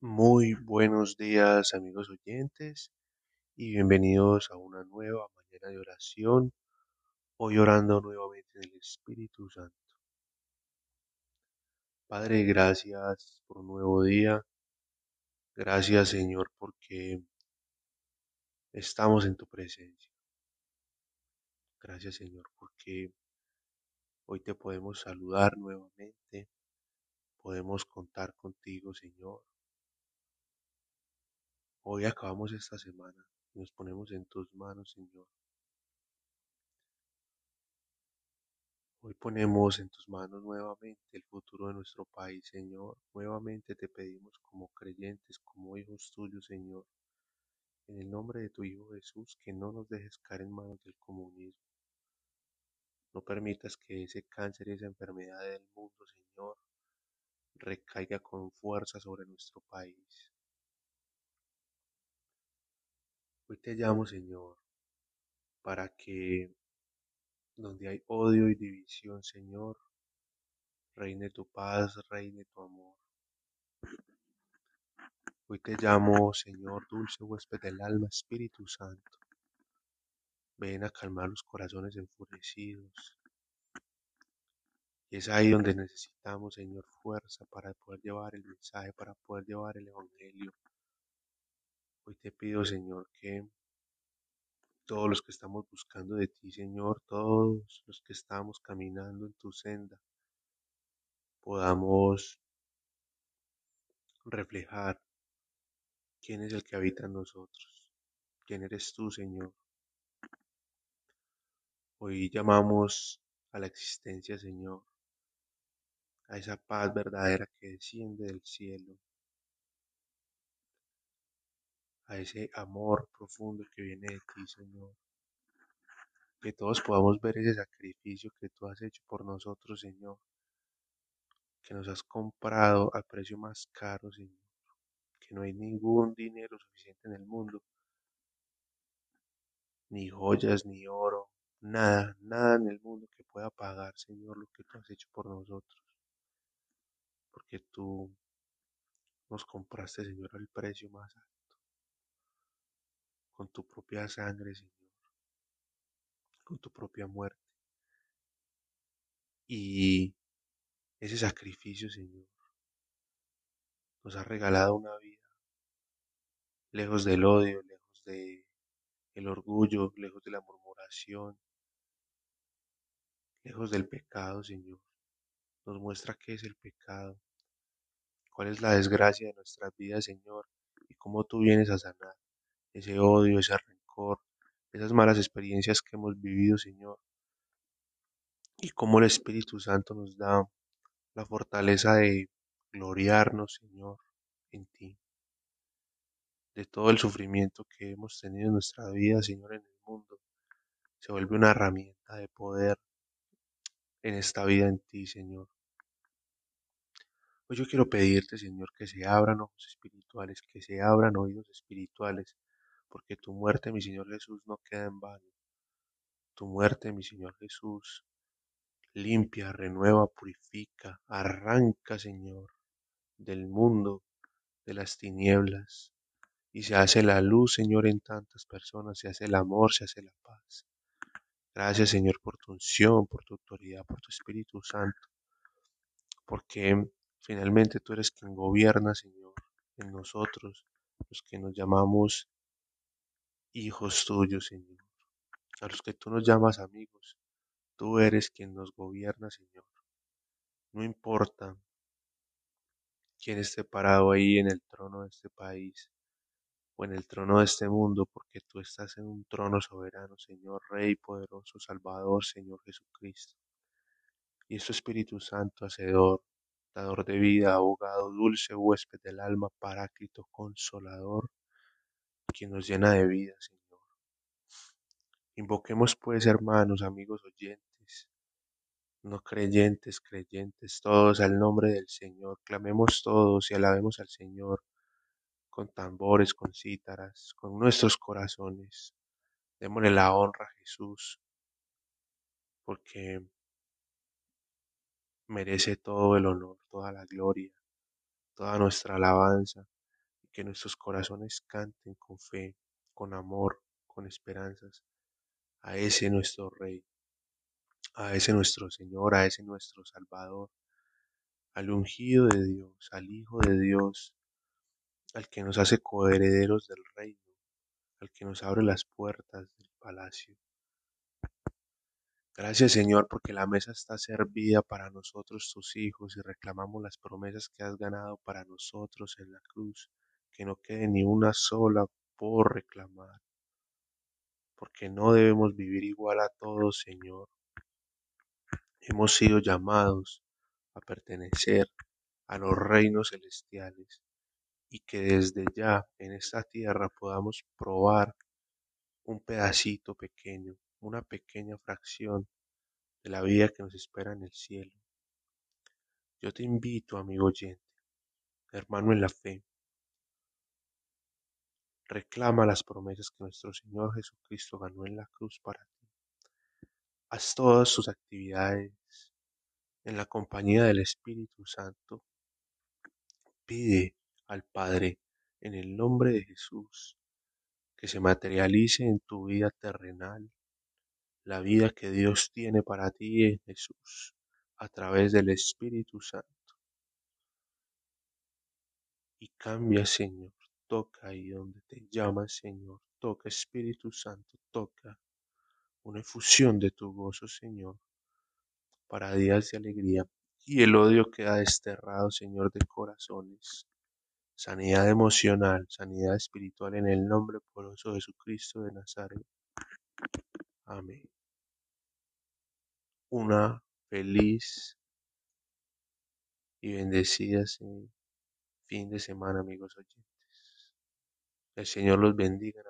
Muy buenos días amigos oyentes y bienvenidos a una nueva mañana de oración, hoy orando nuevamente en el Espíritu Santo. Padre, gracias por un nuevo día, gracias Señor porque estamos en tu presencia. Gracias Señor porque hoy te podemos saludar nuevamente, podemos contar contigo Señor Hoy acabamos esta semana y nos ponemos en tus manos, Señor. Hoy ponemos en tus manos nuevamente el futuro de nuestro país, Señor. Nuevamente te pedimos como creyentes, como hijos tuyos, Señor, en el nombre de tu Hijo Jesús, que no nos dejes caer en manos del comunismo. No permitas que ese cáncer y esa enfermedad del mundo, Señor, recaiga con fuerza sobre nuestro país. Hoy te llamo, Señor, para que donde hay odio y división, Señor, reine tu paz, reine tu amor. Hoy te llamo, Señor, dulce huésped del alma, Espíritu Santo. Ven a calmar los corazones enfurecidos. Y es ahí donde necesitamos, Señor, fuerza para poder llevar el mensaje, para poder llevar el Evangelio. Hoy te pido, Señor, que todos los que estamos buscando de ti, Señor, todos los que estamos caminando en tu senda, podamos reflejar quién es el que habita en nosotros, quién eres tú, Señor. Hoy llamamos a la existencia, Señor, a esa paz verdadera que desciende del cielo, a ese amor profundo que viene de ti, Señor. Que todos podamos ver ese sacrificio que tú has hecho por nosotros, Señor. Que nos has comprado al precio más caro, Señor. Que no hay ningún dinero suficiente en el mundo. Ni joyas, ni oro, nada, nada en el mundo que pueda pagar, Señor, lo que tú has hecho por nosotros. Porque tú nos compraste, Señor, al precio más alto con tu propia sangre, Señor, con tu propia muerte. Y ese sacrificio, Señor, nos ha regalado una vida lejos del odio, lejos del el orgullo, lejos de la murmuración, lejos del pecado, Señor. Nos muestra qué es el pecado, cuál es la desgracia de nuestras vidas, Señor, y cómo tú vienes a sanar ese odio, ese rencor, esas malas experiencias que hemos vivido, Señor. Y cómo el Espíritu Santo nos da la fortaleza de gloriarnos, Señor, en ti. De todo el sufrimiento que hemos tenido en nuestra vida, Señor, en el mundo, se vuelve una herramienta de poder en esta vida en ti, Señor. Hoy yo quiero pedirte, Señor, que se abran ojos espirituales, que se abran oídos espirituales porque tu muerte, mi Señor Jesús, no queda en vano. Tu muerte, mi Señor Jesús, limpia, renueva, purifica, arranca, Señor, del mundo, de las tinieblas, y se hace la luz, Señor, en tantas personas, se hace el amor, se hace la paz. Gracias, Señor, por tu unción, por tu autoridad, por tu Espíritu Santo, porque finalmente tú eres quien gobierna, Señor, en nosotros, los que nos llamamos hijos tuyos, Señor, a los que tú nos llamas amigos. Tú eres quien nos gobierna, Señor. No importa quién esté parado ahí en el trono de este país o en el trono de este mundo, porque tú estás en un trono soberano, Señor, Rey poderoso, Salvador, Señor Jesucristo. Y es Espíritu Santo, Hacedor, dador de vida, abogado, dulce huésped del alma, paráclito, consolador, quien nos llena de vida, Señor. Invoquemos pues, hermanos, amigos oyentes, no creyentes, creyentes, todos al nombre del Señor. Clamemos todos y alabemos al Señor con tambores, con cítaras, con nuestros corazones. Démosle la honra a Jesús, porque merece todo el honor, toda la gloria, toda nuestra alabanza. Que nuestros corazones canten con fe, con amor, con esperanzas a ese nuestro Rey, a ese nuestro Señor, a ese nuestro Salvador, al ungido de Dios, al Hijo de Dios, al que nos hace coherederos del reino, al que nos abre las puertas del palacio. Gracias Señor porque la mesa está servida para nosotros tus hijos y reclamamos las promesas que has ganado para nosotros en la cruz, que no quede ni una sola por reclamar, porque no debemos vivir igual a todos Señor. Hemos sido llamados a pertenecer a los reinos celestiales y que desde ya en esta tierra podamos probar un pedacito pequeño, una pequeña fracción de la vida que nos espera en el cielo. Yo te invito, amigo oyente, hermano en la fe, reclama las promesas que nuestro Señor Jesucristo ganó en la cruz para ti. Haz todas sus actividades en la compañía del Espíritu Santo. Pide al Padre en el nombre de Jesús que se materialice en tu vida terrenal la vida que Dios tiene para ti en Jesús a través del Espíritu Santo. Y cambia, Señor, toca ahí donde te llamas, Señor, toca Espíritu Santo, toca una efusión de tu gozo, Señor, para días de alegría. Y el odio queda desterrado, Señor, de corazones sanidad emocional, sanidad espiritual en el nombre poderoso de Jesucristo de Nazaret. Amén. Una feliz y bendecida fin de semana, amigos oyentes. El Señor los bendiga en